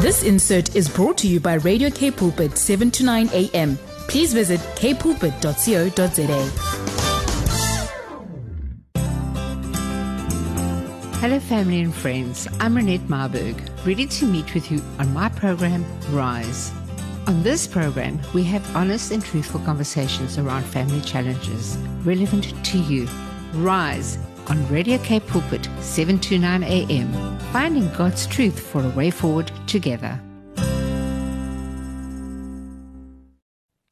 This insert is brought to you by Radio K Pulpit 7 to 9 a.m. Please visit kpulpit.co.za. Hello, family and friends. I'm Renette Marburg, ready to meet with you on my program, Rise. On this program, we have honest and truthful conversations around family challenges relevant to you. Rise on Radio K Pulpit, 7 to 9 a.m. Finding God's truth for a way forward together.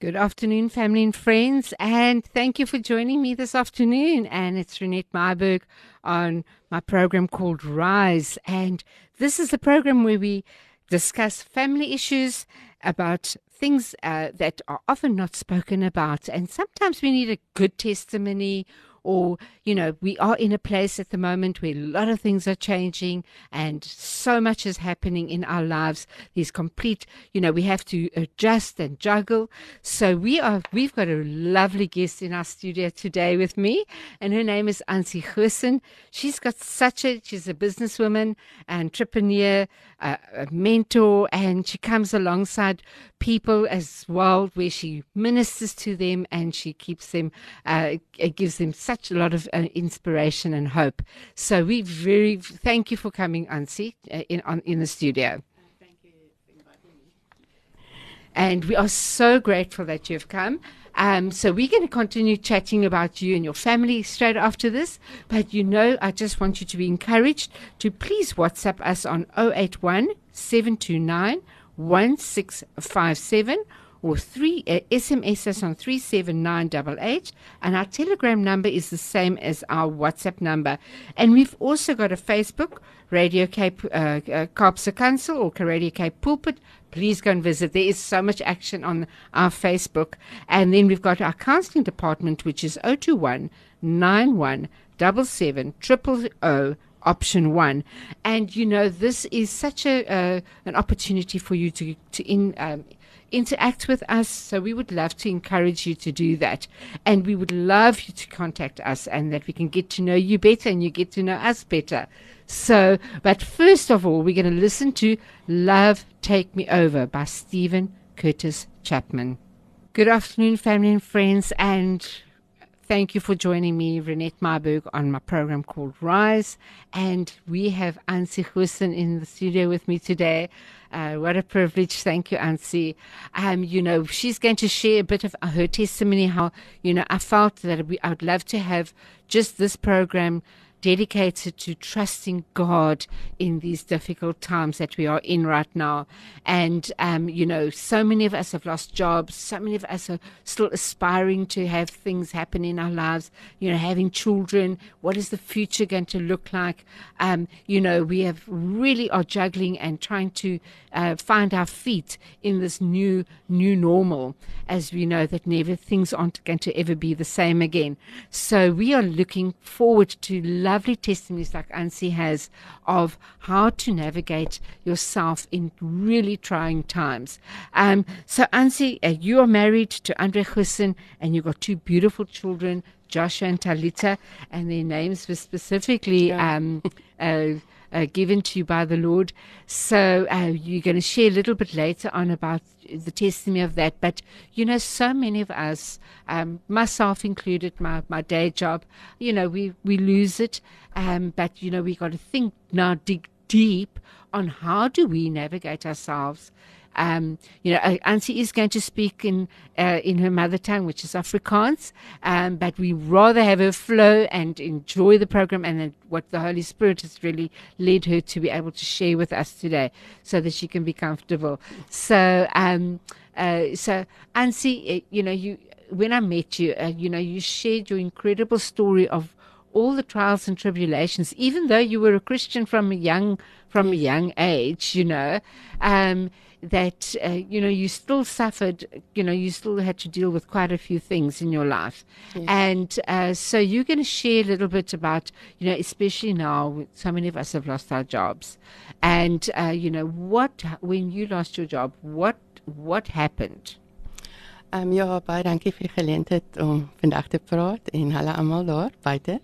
Good afternoon, family and friends, and thank you for joining me this afternoon. And it's Renette Marburg on my program called Rise. And this is the program where we discuss family issues about things uh, that are often not spoken about. And sometimes we need a good testimony or, you know, we are in a place at the moment where a lot of things are changing and so much is happening in our lives. These complete, you know, we have to adjust and juggle. So we are, we've got a lovely guest in our studio today with me, and her name is Ansie Goosen. She's got such a, she's a businesswoman, and entrepreneur, uh, a mentor, and she comes alongside people as well, where she ministers to them and she keeps them, uh, gives them such a lot of uh, inspiration and hope. So we very thank you for coming, Ansie, uh, in on, in the studio. And we are so grateful that you've come. Um, so we're going to continue chatting about you and your family straight after this. But you know, I just want you to be encouraged to please WhatsApp us on 081 729 1657 or three uh, SMS us on 37988 and our telegram number is the same as our WhatsApp number and we've also got a Facebook Radio Cape uh, uh, Council or Radio Cape Pulpit please go and visit there is so much action on our Facebook and then we've got our counseling department which is 021 91 option one. And you know, this is such a uh, an opportunity for you to to in. Um, interact with us. So we would love to encourage you to do that. And we would love you to contact us and that we can get to know you better and you get to know us better. So, but first of all, we're going to listen to Love Take Me Over by Steven Curtis Chapman. Good afternoon, family and friends, and Thank you for joining me, Renette Marburg, on my program called Rise. And we have Ansie Goosen in the studio with me today. Uh, what a privilege. Thank you, Ansie. Um, you know, she's going to share a bit of her testimony, how, you know, I felt that we, I would love to have just this program dedicated to trusting God in these difficult times that we are in right now. And, um, you know, so many of us have lost jobs. So many of us are still aspiring to have things happen in our lives, you know, having children. What is the future going to look like? Um, you know, we have really are juggling and trying to uh, find our feet in this new, new normal as we know that never things aren't going to ever be the same again. So we are looking forward to love lovely testimonies like Ansie has of how to navigate yourself in really trying times. Um, so, Ansie, uh, you are married to Andre Goosen and you've got two beautiful children, Joshua and Talita, and their names were specifically. Yeah. Um, uh, uh, given to you by the Lord. So uh, you're going to share a little bit later on about the testimony of that. But you know, so many of us, um, myself included, my my day job, you know, we we lose it. Um, but you know, we got to think now, dig deep on how do we navigate ourselves um, you know, Ansie is going to speak in uh, in her mother tongue, which is Afrikaans, um, but we rather have her flow and enjoy the program and what the Holy Spirit has really led her to be able to share with us today, so that she can be comfortable. So, um, uh, so Ansie, uh, you know, you when I met you, uh, you know, you shared your incredible story of all the trials and tribulations, even though you were a Christian from a young from a young age, you know, um, that uh, you know you still suffered, you know, you still had to deal with quite a few things in your life, Yes. and uh, so you're going to share a little bit about, you know, especially now, so many of us have lost our jobs, and uh, you know what when you lost your job, what what happened? Um, ja, baie dankie vir die geleentheid om vandag te praat en hallo almal daar buite.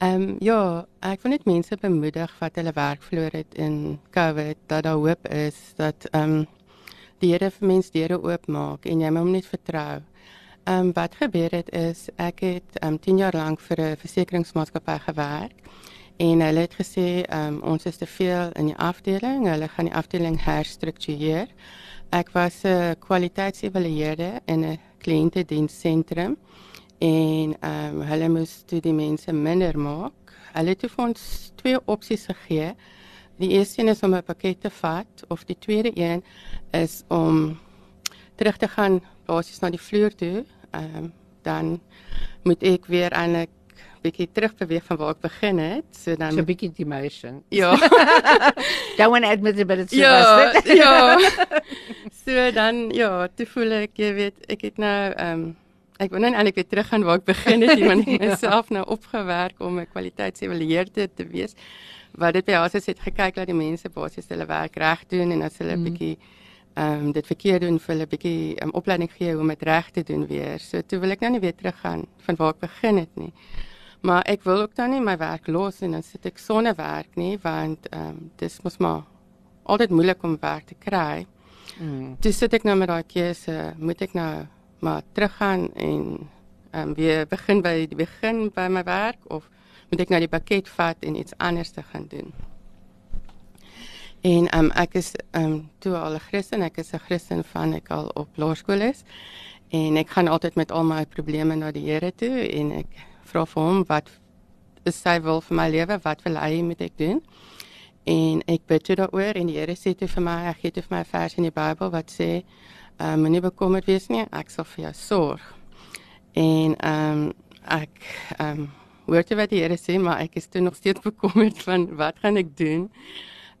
Ehm um, ja, ek wil net mense bemoedig wat hulle werk verloor het in COVID dat daar hoop is dat ehm um, die Here vir mense deure oopmaak en jy moet hom net vertrou. Ehm um, wat gebeur het is ek het ehm um, 10 jaar lank vir 'n versekeringsmaatskappy gewerk en hulle het gesê ehm um, ons is te veel in die afdeling, hulle gaan die afdeling herstruktureer. Ek was 'n kwaliteitsevalueerder in 'n kliëntediensentrum en ehm um, hulle moes toe die mense minder maak. Hulle het vir ons twee opsies gegee. Die eerste een is om 'n pakket te vat of die tweede een is om terug te gaan basies na die vloer toe. Ehm um, dan moet ek weer eintlik bietjie terugbeweeg van waar ek begin het. So dan so 'n bietjie demotion. Ja. Don't want to admit it but it's ja, ja. So dan ja, toe voel ek jy weet ek het nou ehm um, ek wil net eintlik weer terug gaan waar ek begin het, iemand ja. myself nou opgewerk om 'n kwaliteitsevalueerder te wees. Wat dit by ons het gekyk dat die mense basies hulle werk reg doen en as hulle 'n mm. bietjie ehm um, dit verkeerd doen vir hulle bietjie um, opleiding gee om dit reg te doen weer. So toe wil ek nou nie weer terug gaan van waar ek begin het nie. Maar ek wil ook dan nie my werk los en dan sit ek sonder werk nie want ehm um, dis mos maar altyd moeilik om werk te kry. Mm. Dis sit ek nou met daai keuse, moet ek nou maar teruggaan en ehm um, weer begin by die begin by my werk of moet ek nou die pakket vat en iets anders te gaan doen? En um, ek is um, toe al 'n Christen, ek is 'n Christen van ek al op laerskool is en ek gaan altyd met al my probleme na die Here toe en ek vra vir hom wat is sy wil vir my lewe? Wat wil hy met ek doen? En ek bid toe daaroor en die Here sê toe vir my, hy gee toe vir my 'n vers in die Bybel wat sê, um, moenie bekommerd wees nie, ek sal vir jou sorg. En ehm um, ek ehm um, hoor jy wat die Here sê, maar ek is toe nog steeds bekommerd van wat gaan ek doen?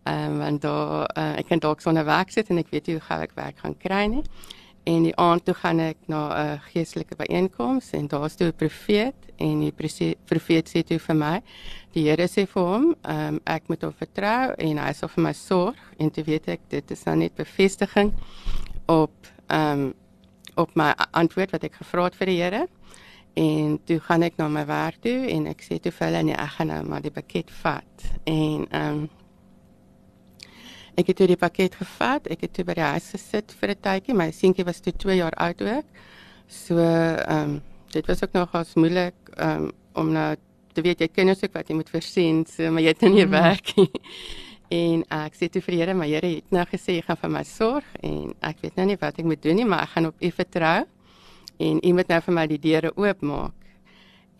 Ehm um, want daar uh, ek kan dalk sonder werk sit en ek weet nie hoe gou ek werk gaan kry nie. En die aand toe gaan ek na 'n uh, geestelike byeenkoms en daar's toe 'n profeet en die profeet sê toe vir my, die Here sê vir hom, um, ek moet hom vertrou en hy sal vir my sorg en toe weet ek dit is nou net bevestiging op ehm um, op my antwoord wat ek gevra het vir die Here. En toe gaan ek na my werk toe en ek sê toe vir hulle nee, ek gaan nou maar die pakket vat. En ehm um, Ek het die pakket gevat. Ek het toe by die huis gesit vir 'n tydjie. My seentjie was toe 2 jaar oud ook. So, ehm um, dit was ook nog as moeilik ehm um, om nou te weet jy kinders ook wat jy moet versien, so maar jy het nie mm. werk nie. en uh, ek sê toe vir die Here, maar Here het nou gesê jy gaan vir my sorg en ek weet nou nie wat ek moet doen nie, maar ek gaan op U vertrou en U moet nou vir my die deure oopmaak.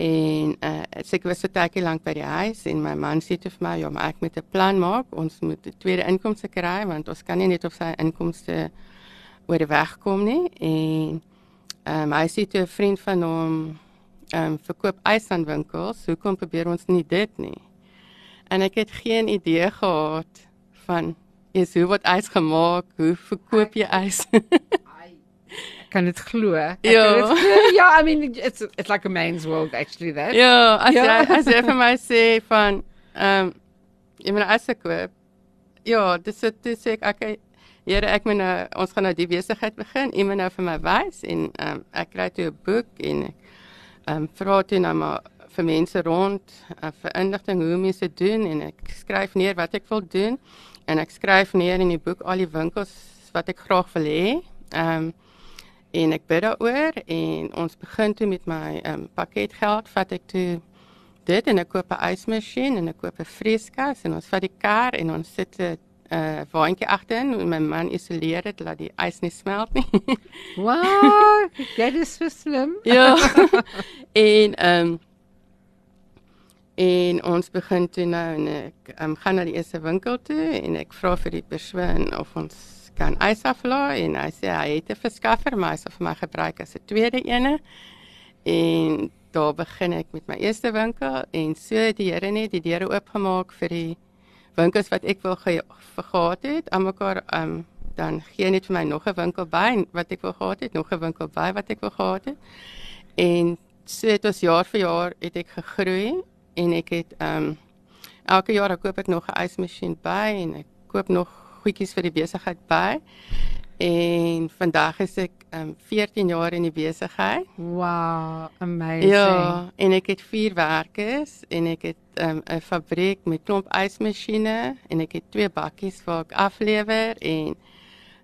En uh so ek was so tydjie lank by die huis en my man sê toe vir my ja, maar ek moet 'n plan maak. Ons moet 'n tweede inkomste kry want ons kan nie net op sy inkomste oor die weg kom nie. En ehm um, hy sê toe 'n vriend van hom ehm um, verkoop ysandwinkels. Hoekom probeer ons nie dit nie? En ek het geen idee gehad van is hoe word ys gemaak? Hoe verkoop jy ys? kan dit glo. Ja. Ja, I mean it's it's like a man's world actually that. Ja, as ja. jy as jy vir my sê van ehm um, jy moet as ek koop. Ja, dis dit sê ek ek Here ek moet nou ons gaan nou die besigheid begin. Jy moet nou vir my wys en ehm um, ek kry toe 'n boek en ek ehm um, vra toe nou maar vir mense rond uh, vir inligting hoe om dit doen en ek skryf neer wat ek wil doen en ek skryf neer in die boek al die winkels wat ek graag wil hê. Ehm um, en ek bid daaroor en ons begin toe met my um, pakketgeld vat ek toe dit en ek koop 'n ysmasjien en ek koop 'n vrieskas en ons vat die kar en ons sit 'n uh, waantjie agterin en my man isoleer dit laat die ys nie smelt nie. wow, dit is so slim. ja. en ehm um, en ons begin toe nou en ek um, gaan na die eerste winkel toe en ek vra vir die persoon of ons kan ys aflaai en hy sê hy het 'n verskaffer maar hy sal vir my gebruik as 'n tweede ene. En daar begin ek met my eerste winkel en so het die Here net die deure oopgemaak vir die winkels wat ek wil gehad het. Almekaar um dan gee net vir my nog 'n winkel by wat ek wil gehad het, nog 'n winkel by wat ek wil gehad het. En so het ons jaar vir jaar het ek gegroei en ek het um elke jaar koop ek nog 'n ysmasjien by en ek koop nog goedjies vir die besigheid by. En vandag is ek um 14 jaar in die besigheid. Wow, amazing. Ja, en ek het vier werkers en ek het um 'n fabriek met klomp ysmasjiene en ek het twee bakkies waar ek aflewer en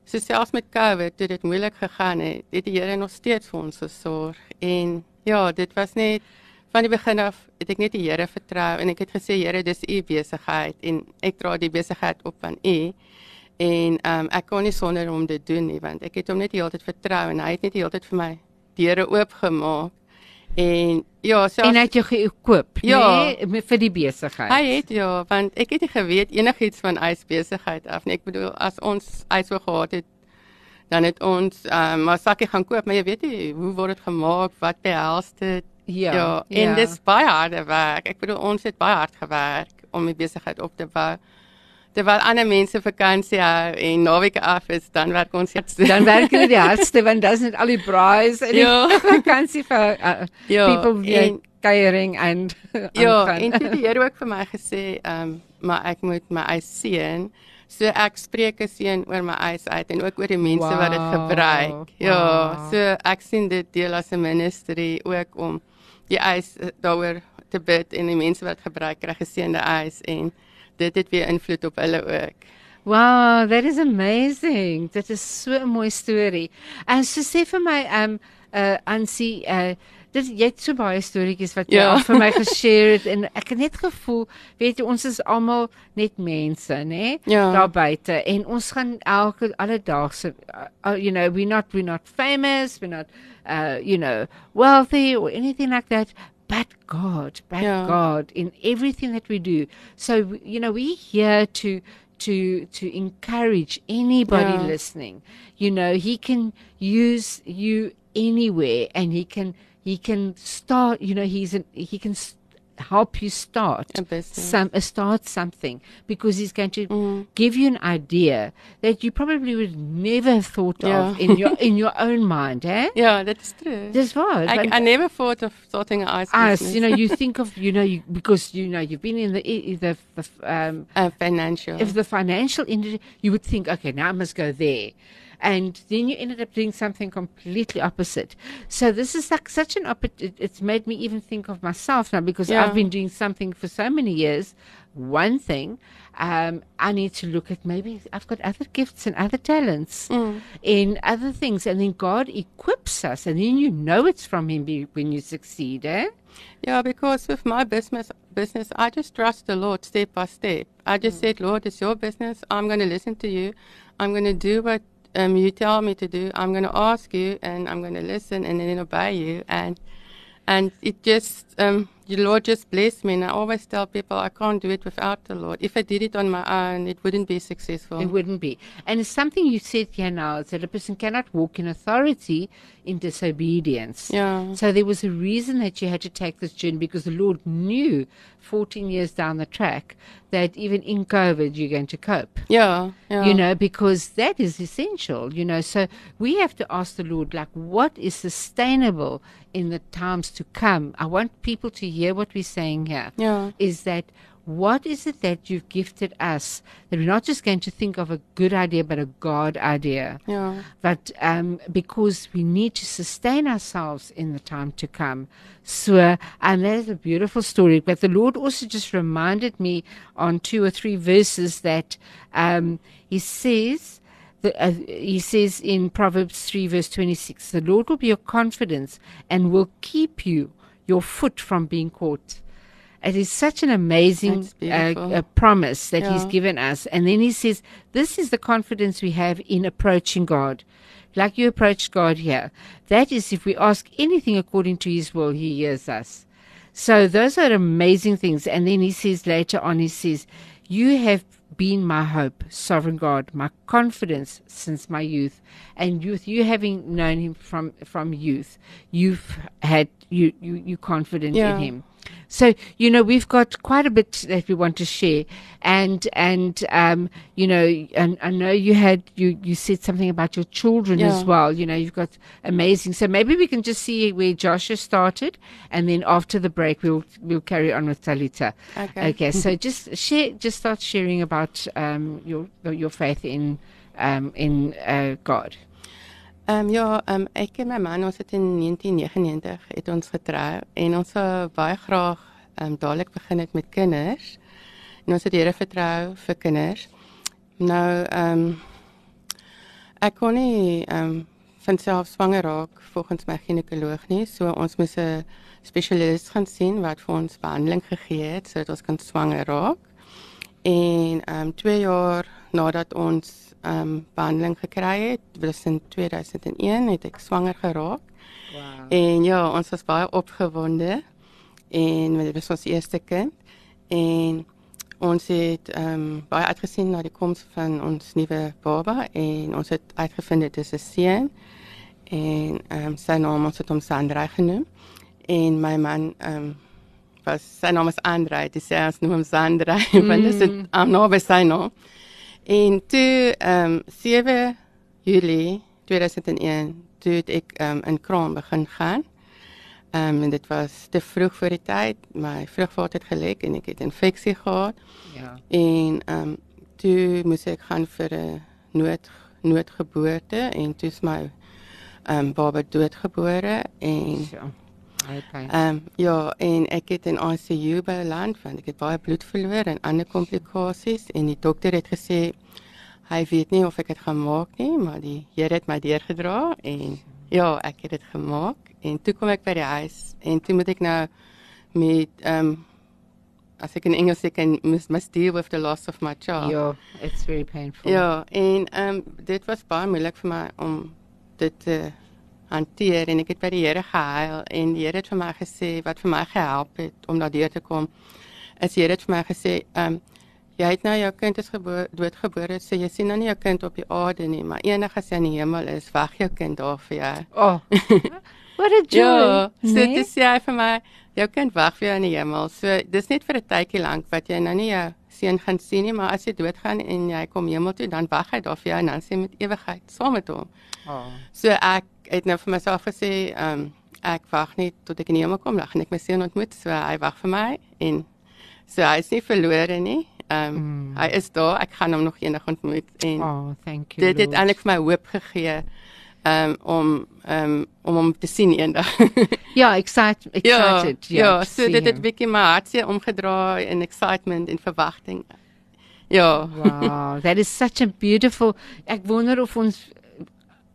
so selfs met COVID toe dit moeilik gegaan het, het die Here nog steeds vir ons gesorg en ja, dit was net van die begin af het ek net die Here vertrou en ek het gesê Here, dis u besigheid en ek dra die besigheid op aan u. En ehm um, ek kon nie sonder hom dit doen nie want ek het hom net die hele tyd vertrou en hy het net die hele tyd vir my deure oopgemaak. En ja, selfs En hy het jou gekoop, Ja. nee, vir die besigheid. Hy het ja, want ek het nie geweet enigiets van ysbesigheid af nie. Ek bedoel as ons ys wou gehad het, dan het ons ehm um, maar sakkie gaan koop, maar jy weet nie hoe word dit gemaak, wat behels dit? Ja, ja en dis baie harde werk. Ek bedoel ons het baie hard gewerk om die besigheid op te bou. Terwyl ander mense vakansie hou en naweke af is, dan werk ons hardste. dan werk jy die hardste want dis net al die braais en die Ja. vakansie vir uh, Ja, people en- catering en Ja, en het die Here ook vir my gesê, ehm, um, maar ek moet my eis seën. So ek spreek 'n seën oor my eis uit en ook oor die mense wat dit Wow, gebruik. Ja, wow. so ek sien dit deel as 'n ministry ook om die eis eh, daaroor te bid en die mense wat gebruik kry geseënde eis en dit het weer invloed op hulle ook. Wow, that is amazing. Dit is so 'n mooi storie. En so sê vir my um uh Ansie uh dit jy het so baie storieetjies wat jy Ja. al vir my geshare het en ek het net gevoel, weet jy, ons is almal net mense, nê? Ja. Daar buite en ons gaan elke alledaagse uh, uh, you know, we're not we're not famous, we're not uh you know, wealthy or anything like that. But God, but Ja. God in everything that we do. So you know, we're here to to to encourage anybody Yeah. listening. You know, he can use you anywhere, and he can he can start. You know, he's an, he can help you start A business. some uh, start something because he's going to give you an idea that you probably would never have thought Yeah. of in your in your own mind, eh? Dit is true. Dis waar. I, I never thought of starting an ice us, business. you know, you think of, you know, you, because you know you've been in the the, the um, uh, financial. if the financial industry, you would think, okay, now I must go there. And then you ended up doing something completely opposite. So this is like such an opportunity. It's made me even think of myself now because Yeah. I've been doing something for so many years. One thing, um, I need to look at maybe I've got other gifts and other talents in other things. And then God equips us and then you know it's from Him be- when you succeed, eh? Yeah, because with my business, business, I just trust the Lord step by step. I just said, Lord, it's your business. I'm going to listen to you. I'm going to do what um, you tell me to do. I'm going to ask you, and I'm going to listen, and then obey you. And and it just, um, the Lord just blessed me. And I always tell people, I can't do it without the Lord. If I did it on my own, it wouldn't be successful. It wouldn't be. And it's something you said here now is that a person cannot walk in authority in disobedience. Yeah. So there was a reason that you had to take this journey because the Lord knew 14 years down the track that even in COVID you're going to cope. Yeah, yeah. You know, because that is essential, you know. So we have to ask the Lord, like, what is sustainable in the times to come? I want people to hear what we're saying here Yeah. is that what is it that you've gifted us that we're not just going to think of a good idea but a God idea, Yeah. but um, because we need to sustain ourselves in the time to come. So, and that is a beautiful story. But the Lord also just reminded me on two or three verses that um, He says. The, uh, he says in Proverbs 3, verse 26, the Lord will be your confidence and will keep you, your foot from being caught. It is such an amazing uh, promise that He's given us. And then He says, This is the confidence we have in approaching God. Like you approach God here. That is, if we ask anything according to His will, He hears us. So those are amazing things. And then He says later on, He says, You have been my hope, sovereign God, my confidence since my youth. And youth, you having known Him from, from youth, you've had, you, you, you confident Yeah. in Him. So you know we've got quite a bit that we want to share, and and um, you know, and I know you had you you said something about your children as well. You know, you've got amazing. So maybe we can just see where Joshua started, and then after the break we'll we'll carry on with Talita. Okay. Okay. So just share, just start sharing about um, your your faith in um, in uh, God. Ehm um, ja, ehm um, ek en my man ons het in 1999 het ons getrou en ons sou baie graag ehm um, dadelik begin het met kinders. En ons het Here vertrou vir kinders. Nou ehm um, ek kon nie ehm um, van self swanger raak volgens my ginekoloog nie, so ons moes 'n spesialis gaan sien wat vir ons behandeling gegee het sodat ons kan swanger raak. En ehm um, 2 jaar nadat ons um, behandeling gekry het, was in 2001 het ek swanger geraak. Wow. En ja, ons was baie opgewonde en dit was ons eerste kind en ons het um, baie uitgesien na die koms van ons nuwe baba en ons het uitgevind dit is 'n seun en ehm um, sy naam ons het hom Sandra genoem en my man ehm um, was sy naam is Andre dis sy as noem hom Sandra mm. want dit is aan nou by sy naam en toe ehm um, 7 Julie 2001 toe het ek ehm um, in kraam begin gaan Ehm um, en dit was te vroeg vir die tyd. My vrugvaart het gelek en ek het infeksie gehad. Ja. En ehm um, toe moes ek gaan vir 'n nood noodgeboorte en toe is my ehm um, baba doodgebore en ja. Ehm um, ja, en ek het in ICU beland want ek het baie bloed verloor en ander komplikasies en die dokter het gesê hy weet nie of ek dit gaan maak nie, maar die Here het my deurgedra en ja, ek het dit gemaak en toe kom ek by die huis en toe moet ek nou met ehm um, as ek in Engels sê kan must, must deal with the loss of my child. Ja, it's very painful. Ja, en ehm um, dit was baie moeilik vir my om dit te hanteer en ek het by die Here gehuil en die Here het vir my gesê wat vir my gehelp het om daardeur te kom. Is die Here het vir my gesê ehm um, jy het nou jou kind is doodgebore, so jy sien nou nie jou kind op die aarde nie, maar enige as hy in die hemel is, wag jou kind daar vir jou. Oh. What a joy. Ja, so nee? dit sê vir my, jou kind wag vir jou in die hemel. So dis net vir 'n tydjie lank wat jy nou nie jou seun gaan sien nie, maar as jy doodgaan en jy kom hemel toe, dan wag hy daar vir jou en dan sê met ewigheid saam met hom. Oh. So ek het nou vir myself gesê, ehm um, ek wag net tot ek in die hemel kom, dan gaan ek my seun ontmoet. So hy wag vir my en so hy is nie verlore nie. Ehm um, mm. hy is daar. Ek gaan hom nog eendag ontmoet en Oh, thank you. Dit het eintlik vir my hoop gegee um, om um, om hom te sien eendag. ja, excited, excited. Ja, ja, ja so dit het bietjie my hartjie omgedraai in excitement en verwagting. Ja. wow, that is such a beautiful. Ek wonder of ons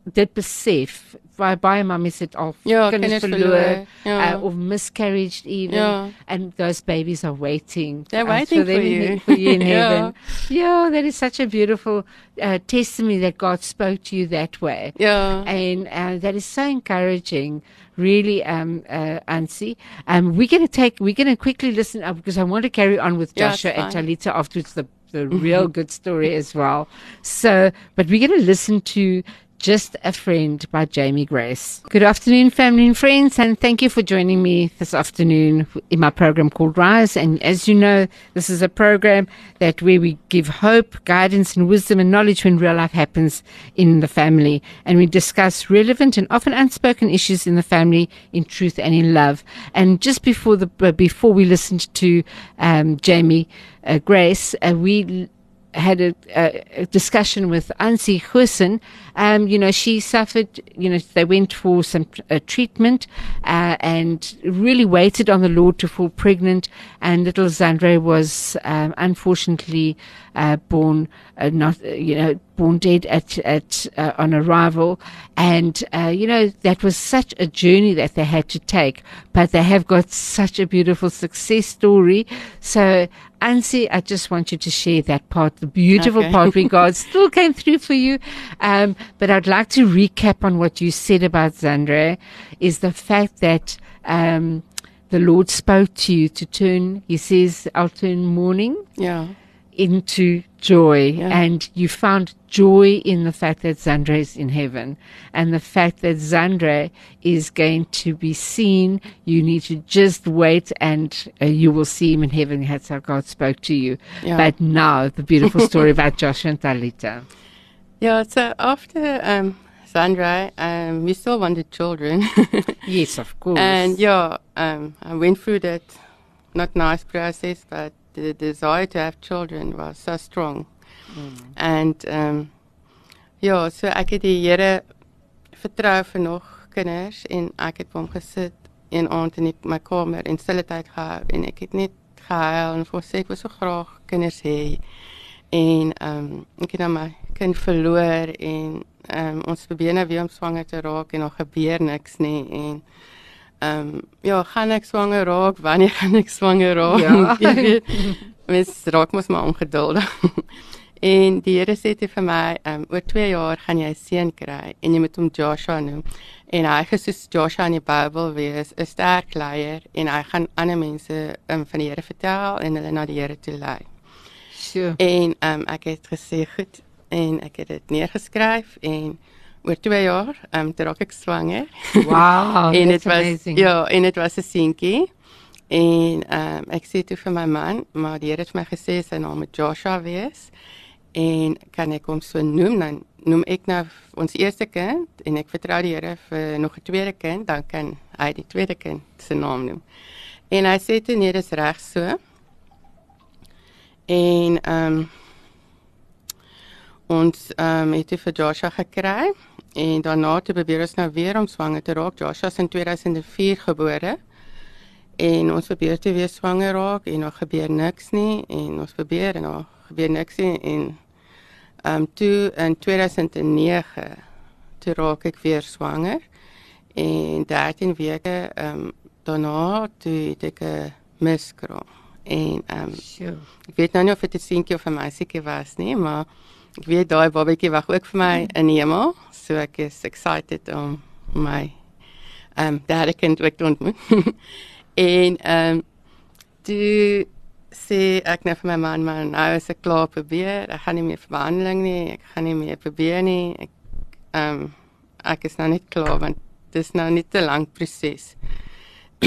dit besef waar baie mammies het al ja, kinders verloor ja. uh, of miscarried even ja. and those babies are waiting. They're waiting for, for you. for you in heaven. Yeah that is such a beautiful uh, testimony that God spoke to you that way. Yeah. And uh, that is so encouraging really um uh Ansie. Um we're going to take we're going to quickly listen up because I want to carry on with Joshua yeah, and Talita afterwards the the real good story as well. So but we're going to listen to just a Friend by Jamie Grace. Good afternoon, family and friends, and thank you for joining me this afternoon in my program called Rise. And as you know, this is a program that where we give hope, guidance, and wisdom and knowledge when real life happens in the family. And we discuss relevant and often unspoken issues in the family in truth and in love. And just before the before we listened to um, Jamie uh, Grace, uh, we had a, a, discussion with Ansie Goosen. Um, you know, she suffered, you know, they went for some uh, treatment uh, and really waited on the Lord to fall pregnant. And little Zandre was um, unfortunately uh, born uh, not, you know, born dead at, at uh, on arrival. And, uh, you know, that was such a journey that they had to take. But they have got such a beautiful success story. So Ansie, I just want you to share that part, the beautiful okay. part where God still came through for you. Um, but I'd like to recap on what you said about Zandre is the fact that, um, the Lord spoke to you to turn, he says, I'll turn mourning. Yeah into joy yeah. and you found joy in the fact that Zandre is in heaven and the fact that Zandre is going to be seen. You need to just wait and uh, you will see him in heaven. That's how God spoke to you. Yeah. But now the beautiful story about Joshua and Talita. Yeah, so after um, Zandre, um, we still wanted children. yes, of course. And yeah, um, I went through that not nice process, but the desire to have children was so strong. Mm. And um, ja, so ek het die Here vertrou vir nog kinders en ek het by hom gesit een aand in die, my kamer en stille tyd gehou en ek het net gehuil en vir sê ek wou so graag kinders hê. En ehm um, ek het nou my kind verloor en ehm um, ons probeer nou weer om swanger te raak en nog gebeur niks nie en ehm um, ja, gaan ek swanger raak? Wanneer gaan ek swanger raak? Ja. Jy weet, mens raak mos maar ongeduldig. en die Here sê dit vir my, um, oor 2 jaar gaan jy 'n seun kry en jy moet hom Joshua noem. En hy gesoos Joshua in die Bybel wees, 'n sterk leier en hy gaan ander mense um, van die Here vertel en hulle na die Here toe lei. Sure. En ehm um, ek het gesê goed en ek het dit neergeskryf en oor 2 jaar ehm um, toe raak ek swanger. Wow, en dit was amazing. ja, en dit was 'n seentjie. En ehm um, ek sê toe vir my man, maar die Here het vir my gesê sy naam moet Joshua wees. En kan ek hom so noem dan noem ek nou ons eerste kind en ek vertrou die Here vir nog 'n tweede kind, dan kan hy die tweede kind se naam noem. En hy sê toe nee, dis reg so. En ehm um, ons ehm um, het dit vir Joshua gekry en daarna te probeer ons nou weer om swanger te raak. Joshua is in 2004 gebore. En ons probeer te weer swanger raak en nog gebeur niks nie en ons probeer en nog gebeur niks nie en ehm um, toe in 2009 toe raak ek weer swanger en 13 weke ehm um, daarna toe het ek 'n miskraam en ehm um, Sure. Ek weet nou nie of dit 'n seentjie of 'n meisietjie was nie, maar ek weet daai babatjie wag ook vir my in die hemel, so ek is excited om my ehm um, derde kind ook te ontmoet. en ehm um, toe sê ek net vir my man man, nou is ek klaar probeer. Ek gaan nie meer vir behandeling nie. Ek gaan nie meer probeer nie. Ek ehm um, ek is nou net klaar want dit is nou net 'n lang proses.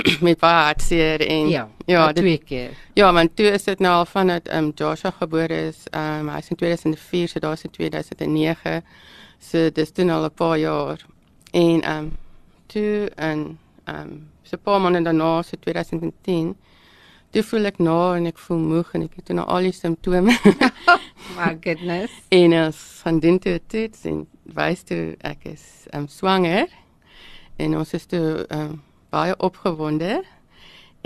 met baie hartseer en Ja, ja, dit twee keer. Ja, maar toe is dit nou al van dat ehm um, Joshua gebore is. Ehm um, hy is in 2004, so daar's in 2009. So dis toe al 'n paar jaar. En ehm um, toe in ehm um, so 'n paar maande daarna, so 2010, toe voel ek na en ek voel moeg en ek het nou al die simptome. My goodness. en ons gaan doen toe toets en wys toe ek is um, swanger. En ons is toe um, baie opgewonde.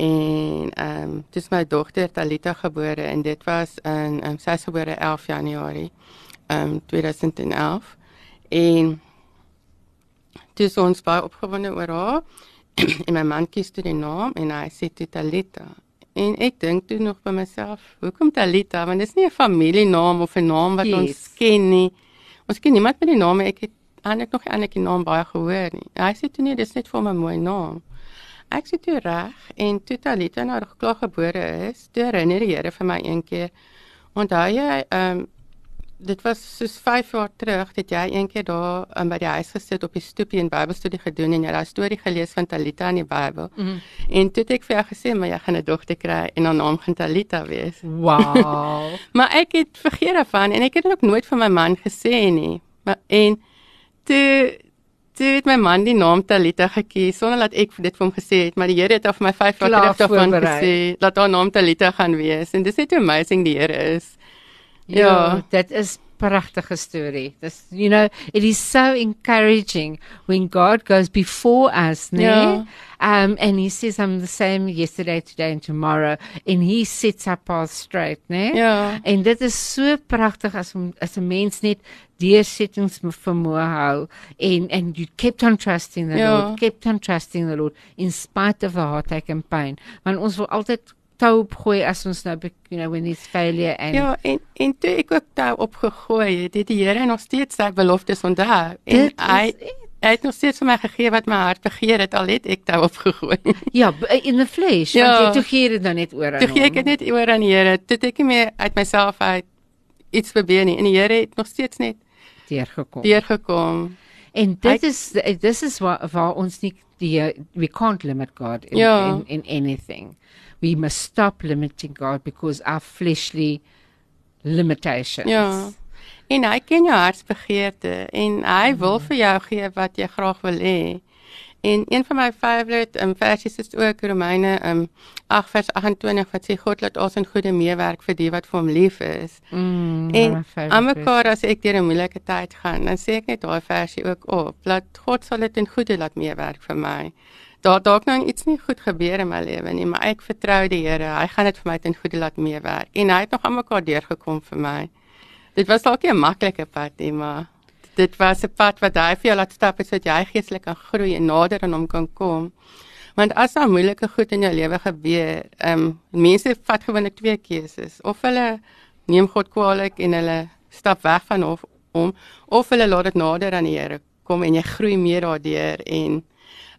En ehm um, dis my dogter Talita gebore en dit was in ehm um, sy is gebore 11 Januarie ehm um, 2011. En dis ons baie opgewonde oor haar. en my man kies toe die naam en hy sê toe Talita. En ek dink toe nog by myself, hoekom Talita? Want dis nie 'n familienaam of 'n naam wat yes. ons ken nie. Ons ken niemand met die naam. Ek het eintlik nog eintlik die naam baie gehoor nie. Hy sê toe nee, dis net vir my mooi naam. Ek sê toe reg en toe Talita nou klaar gebore is, toe herinner die Here vir my een keer. Onthou jy ehm um, dit was soos 5 jaar terug dat jy een keer daar um, by die huis gesit op die stoepie en Bybelstudie gedoen en jy daai storie gelees van Talita in die Bybel. Mm -hmm. En toe het ek vir jou gesê maar jy gaan 'n dogter kry en haar naam gaan Talita wees. Wow. Maar ek het vergeet daarvan en ek het dit ook nooit vir my man gesê nie. Maar en toe toe het my man die naam Talita gekies sonder dat ek dit vir hom gesê het, maar die Here het vir my 5 jaar terug daarvan gesê dat haar naam Talita gaan wees en dis net hoe amazing die Here is. Ja, Ja. that is pragtige storie. This you know, it is so encouraging when God goes before us, né? Ja. Um and he says I'm the same yesterday, today and tomorrow and he sets our path straight, né? Ja. En dit is so pragtig as om- as 'n mens net deursettings vermoë hou en and you kept on trusting the Ja. Lord, kept on trusting the Lord in spite of the heartache and pain. Want ons wil altyd tou opgooi as ons nou you know when there's failure and Ja, en en toe ek ook daar opgegooi het, het die Here nog steeds sy beloftes onthou en hy hy het nog steeds vir my gegee wat my hart begeer het al het ek daar opgegooi. Ja, in the flesh. Ja. Want jy toe gee dit nou net oor aan Toe gee ek hom. dit net oor aan die Here. Toe het ek nie meer uit myself uit iets probeer nie en die Here het nog steeds net deurgekom. deurgekom. En dit Hy- is dis is waar waar ons nie die we can't limit God in, Ja. in in anything. We must stop limiting God because our fleshly limitations. Ja. En hy ken jou hartsbegeerte en hy wil Mm. vir jou gee wat jy graag wil hê. En een van my favourite um, versies is ook Romeine um, 8 vers 28 wat sê God laat ons in goeie meewerk vir die wat vir hom lief is. Mm, En aan mekaar as ek deur 'n moeilike tyd gaan, dan sê ek net daai versie ook op. Laat God sal dit in goeie laat meewerk vir my. Daar dalk nou iets nie goed gebeur in my lewe nie, maar ek vertrou die Here. Hy gaan dit vir my ten goeie laat meewerk. En hy het nog aan mekaar deurgekom vir my. Dit was dalk nie 'n maklike pad nie, maar dit was 'n pad wat hy vir jou laat stap het sodat jy geestelik kan groei en nader aan hom kan kom. Want as daar moeilike goed in jou lewe gebeur, ehm um, mense vat gewoonlik twee keuses. Of hulle neem God kwaadlik en hulle stap weg van hom of hulle laat dit nader aan die Here kom en jy groei meer daardeur en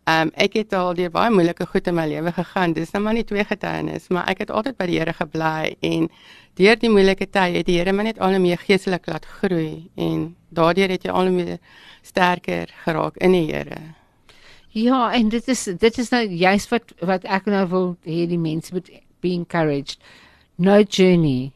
ehm um, ek het al deur baie moeilike goed in my lewe gegaan. Dis nou maar nie twee getuienis, maar ek het altyd by die Here gebly en deur die moeilike tye het die Here my net al hoe meer geestelik laat groei en daardeur het jy al hoe meer sterker geraak in die Here. Ja, en dit is dit is nou juist wat wat ek nou wil hê die mense moet be encouraged. No journey.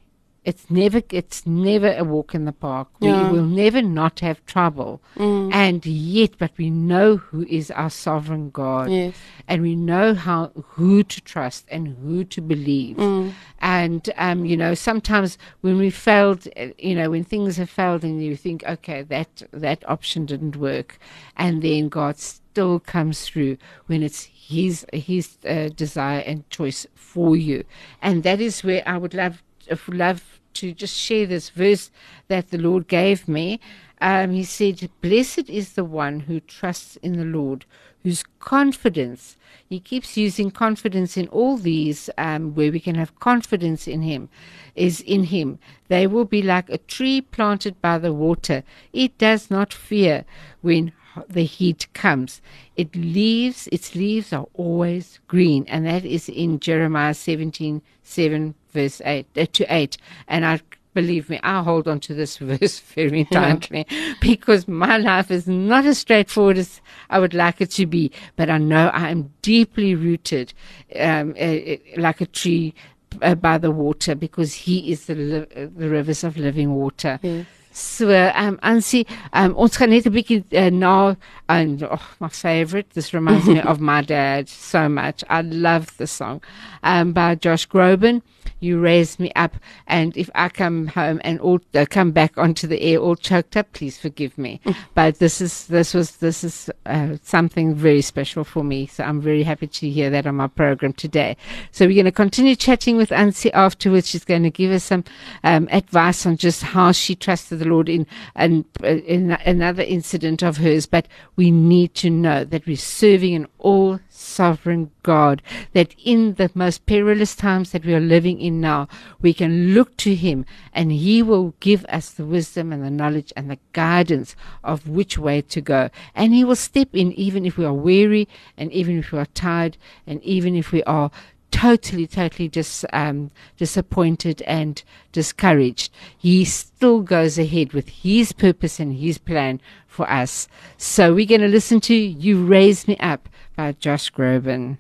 It's never it's never a walk in the park. Yeah. We will never not have trouble. Mm. And yet but we know who is our sovereign God. Yes. And we know how who to trust and who to believe. Mm. And um, you know, sometimes when we failed, uh, you know, when things have failed, and you think, okay, that that option didn't work, and then God still comes through when it's His His uh, desire and choice for you, and that is where I would love love to just share this verse that the Lord gave me. Um, he said, "Blessed is the one who trusts in the Lord." Whose confidence he keeps using confidence in all these um, where we can have confidence in him is in him they will be like a tree planted by the water it does not fear when the heat comes it leaves its leaves are always green and that is in jeremiah 17 7 verse 8 uh, to 8 and i believe me, I hold on to this verse very tightly because my life is not as straightforward as I would like it to be. But I know I am deeply rooted, um, uh, uh, like a tree uh, by the water, because He is the li- uh, the rivers of living water. Yes. So, um, Ansie, um, ons gaan net 'n bietjie uh, na and oh, my favorite. This reminds me of my dad so much. I love the song um, by Josh Groban. You raised me up, and if I come home and all uh, come back onto the air all choked up, please forgive me. but this is this was this is uh, something very special for me. So I'm very happy to hear that on my program today. So we're going to continue chatting with Ansie afterwards. She's going to give us some um, advice on just how she trusted the Lord in, and uh, in another incident of hers. But we need to know that we're serving an all sovereign God, that in the most perilous times that we are living in now, we can look to Him and He will give us the wisdom and the knowledge and the guidance of which way to go. And He will step in even if we are weary and even if we are tired and even if we are totally, totally dis, um, disappointed and discouraged, he still goes ahead with his purpose and his plan for us. So we're going to listen to You Raise Me Up by Josh Groban.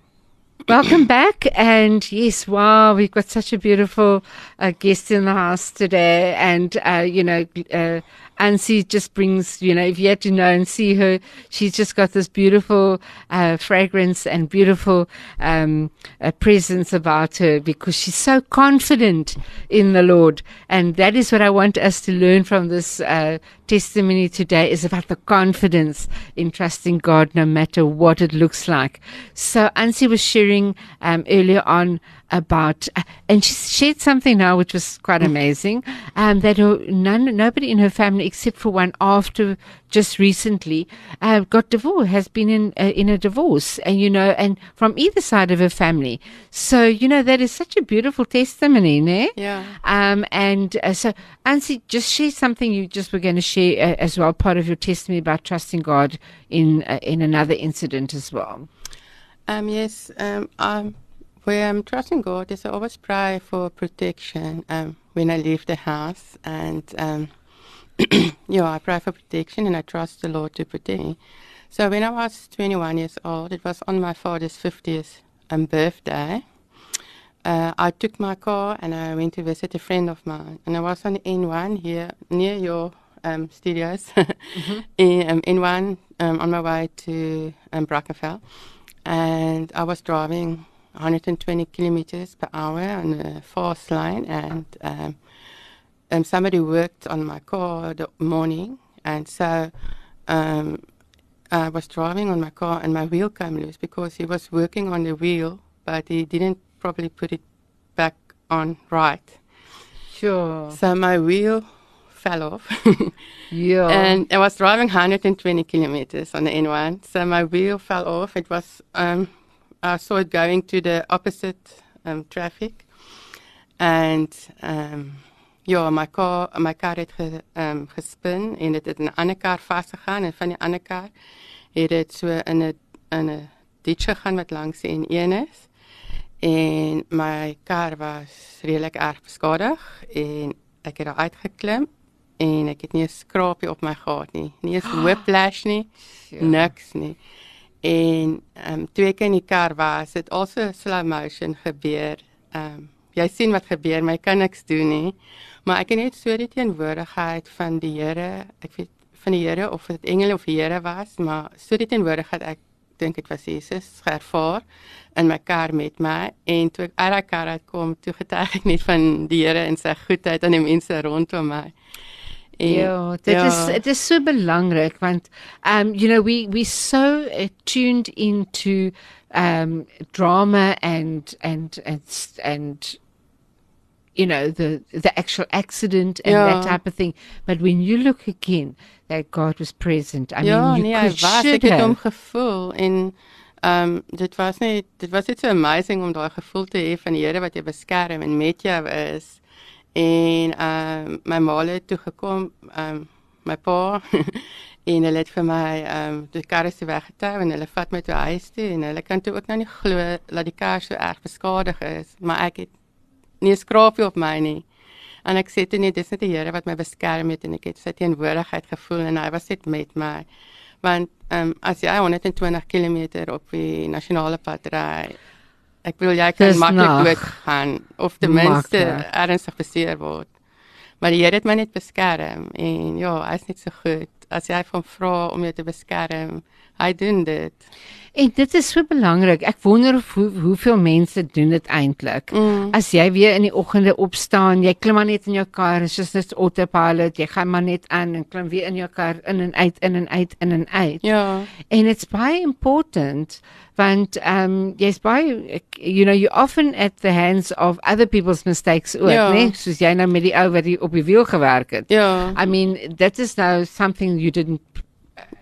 Welcome back. And yes, wow, we've got such a beautiful uh, guest in the house today. And, uh, you know, uh, Ansie just brings, you know, if you had to know and see her, she's just got this beautiful uh, fragrance and beautiful um, uh, presence about her because she's so confident in the Lord. And that is what I want us to learn from this uh, testimony today is about the confidence in trusting God no matter what it looks like. So Ansie was sharing um, earlier on about, uh, and she shared something now which was quite amazing, um, that her, none, nobody in her family except for one after just recently uh, got divorced, has been in uh, in a divorce, and you know, and from either side of her family. So you know that is such a beautiful testimony, ne? Yeah. Um, and uh, so, Ansie, just share something you just were going to share uh, as well, part of your testimony about trusting God in uh, in another incident as well. Um, yes, um, um, when I'm trusting God, is I always pray for protection um, when I leave the house. And um, yeah, I pray for protection and I trust the Lord to protect me. So when I was 21 years old, it was on my father's 50th um, birthday. Uh, I took my car and I went to visit a friend of mine. And I was on the N1 here near your um, studios in, um, in one um, on my way to um, Brackenfell. And I was driving 120 kilometers per hour on a fast line, and um, um, somebody worked on my car the morning, and so um, I was driving on my car, and my wheel came loose because he was working on the wheel, but he didn't probably put it back on right. Sure. So my wheel fell off. Yeah. and I was driving 120 kilometers on the N1. So my wheel fell off. It was, um, I saw it going to the opposite um, traffic. And um, ja, my car, my car het ge, um, gespin en dit het in 'n ander kar vasgegaan en van die ander kar het dit so in 'n in 'n ditch gegaan wat langs die N1 is. En my kar was redelik erg beskadig en ek het daar uitgeklim en ek het nie 'n skrapie op my gehad nie, nie 'n whiplash nie, niks nie. En ehm um, toe ek in die kar was, het also slow motion gebeur. Ehm um, jy sien wat gebeur, maar jy kan niks doen nie. Maar ek het net so die teenwoordigheid van die Here, ek weet van die Here of dit engele of die Here was, maar so die teenwoordigheid ek dink dit was Jesus ervaar in my kar met my en toe ek uit daai kar uitkom, toe getuig ek net van die Here en sy goedheid aan die mense rondom my. Ja, dit is dit is so belangrik want um you know we we so uh, tuned into um drama and and and and you know the the actual accident and that type of thing. But when you look again that God was present. I ja, mean you nee, could was. Ek het hom gevoel en ehm um, dit was net dit was net so amazing om daai gevoel te hê van die Here wat jou beskerm en met jou is. En ehm um, my ma het toe gekom, ehm um, my pa en hulle het vir my ehm um, die kar is toe weggetou en hulle vat my toe huis toe en hulle kan toe ook nou nie glo dat die kar so erg beskadig is, maar ek het nie 'n skrapie op my nie. En ek sê toe net dis net die Here wat my beskerm het en ek het sy teenwoordigheid gevoel en hy was net met my. Want ehm um, as jy 120 km op die nasionale pad ry, ek bedoel jy kan maklik doodgaan of ten minste ernstig beseer word. Maar die Here het my net beskerm en ja, hy's net so goed. As jy van vra om jou te beskerm, hy doen dit. En dit is so belangrik. Ek wonder hoe, hoeveel mense doen dit eintlik. Mm. As jy weer in die oggende opstaan, jy klim maar net in jou kar, is soos net autopilot, jy gaan maar net aan en klim weer in jou kar in en uit, in en uit, in en uit. Ja. And it's baie important want um jy's baie you know you often at the hands of other people's mistakes ook, Ja. né? Soos jy nou met die ou wat die op die wiel gewerk het. Ja. I mean, that is now something you didn't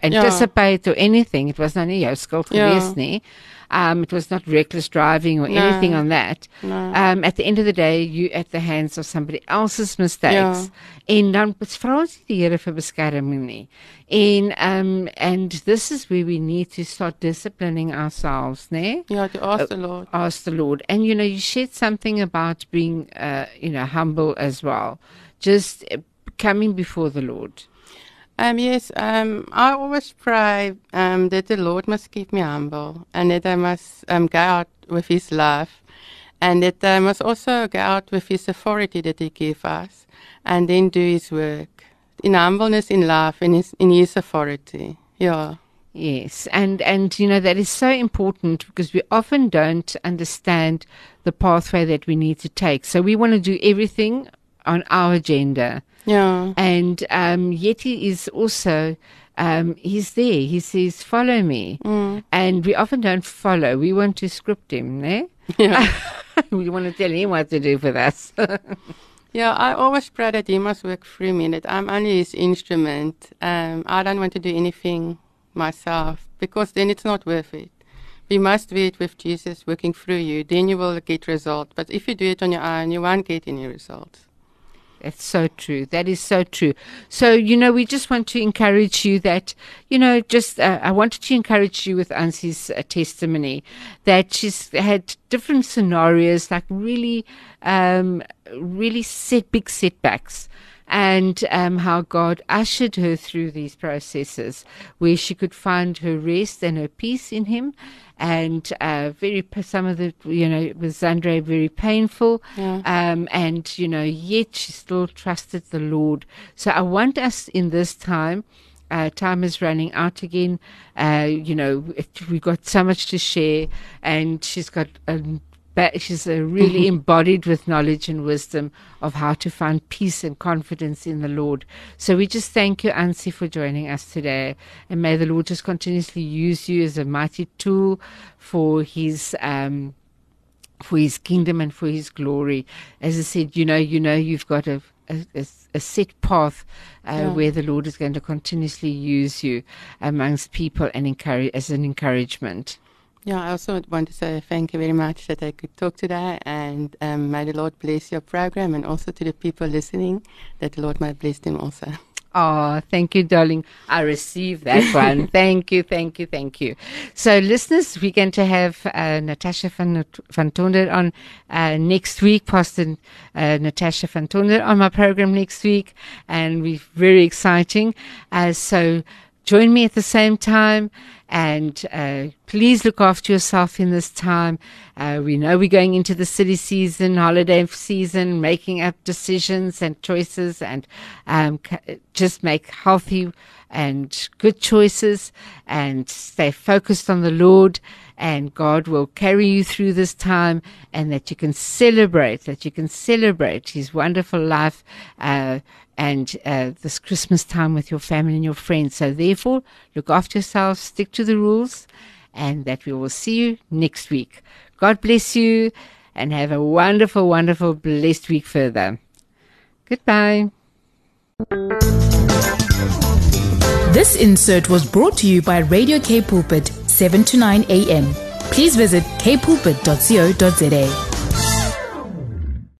anticipate or anything. It was nie jou skuld gewees nie. Um, it was not reckless driving or No. anything on that. No. Um, at the end of the day, you at the hands of somebody else's mistakes. En dan vra ons die Here vir beskerming nie. En um, and this is where we need to start disciplining ourselves, né? Ja, die ask the Lord. ask the Lord. And you know, you shared something about being, uh, you know, humble as well, just uh, coming before the Lord. Um, yes, um, I always pray um, that the Lord must keep me humble and that I must um, go out with His love and that I must also go out with His authority that He gives us and then do His work in humbleness, in love, and his, in His authority. Yeah. Yes, and and you know that is so important because we often don't understand the pathway that we need to take. So we want to do everything on our agenda, Yeah. and um, Yeti is also. Um, he's there. He says, "Follow me," and we often don't follow. We want to script him, ne? Yeah. we want to tell him what to do with us. Yeah, I always pray that He must work through me, that I'm only His instrument. Um, I don't want to do anything myself because then it's not worth it. We must do it with Jesus working through you, then you will get results. But if you do it on your own, you won't get any results. That's so true. That is so true. So, you know, we just want to encourage you that, you know, just, uh, I wanted to encourage you with Ansie's uh, testimony that she's had different scenarios, like really, um, really set big setbacks. And um, how God ushered her through these processes where she could find her rest and her peace in Him. And uh, very some of the you know with Zandre very painful, Yeah. um, and you know yet she still trusted the Lord. So I want us in this time uh, time is running out again. Uh, you know, it, we've got so much to share, and she's got a. ba- She's uh, really embodied with knowledge and wisdom of how to find peace and confidence in the Lord. So we just thank you, Ansie, for joining us today. And may the Lord just continuously use you as a mighty tool for His um, for his kingdom and for his glory. As I said, you know, you know, you've got a a, a, a set path uh, Yeah. where the Lord is going to continuously use you amongst people and encourage as an encouragement. Yeah, I also want to say thank you very much that I could talk today, and um, may the Lord bless your program, and also to the people listening, that the Lord might bless them also. Oh, thank you, darling. I receive that one. thank you, thank you, thank you. So, listeners, we're going to have uh, Natasha van, van Tonder on uh, next week, Pastor uh, Natasha van Tonder on my program next week, and we're very exciting. Uh, so, join me at the same time. And uh, please look after yourself in this time. Uh, we know we're going into the city season, holiday season, making up decisions and choices, and um, just make healthy and good choices, and stay focused on the Lord. And God will carry you through this time, and that you can celebrate, that you can celebrate His wonderful life. Uh, and uh, this Christmas time with your family and your friends. So, therefore, look after yourselves, stick to the rules, and that we will see you next week. God bless you, and have a wonderful, wonderful, blessed week further. Goodbye. This insert was brought to you by Radio K Pulpit, 7 to 9 a.m. Please visit kpulpit.co.za.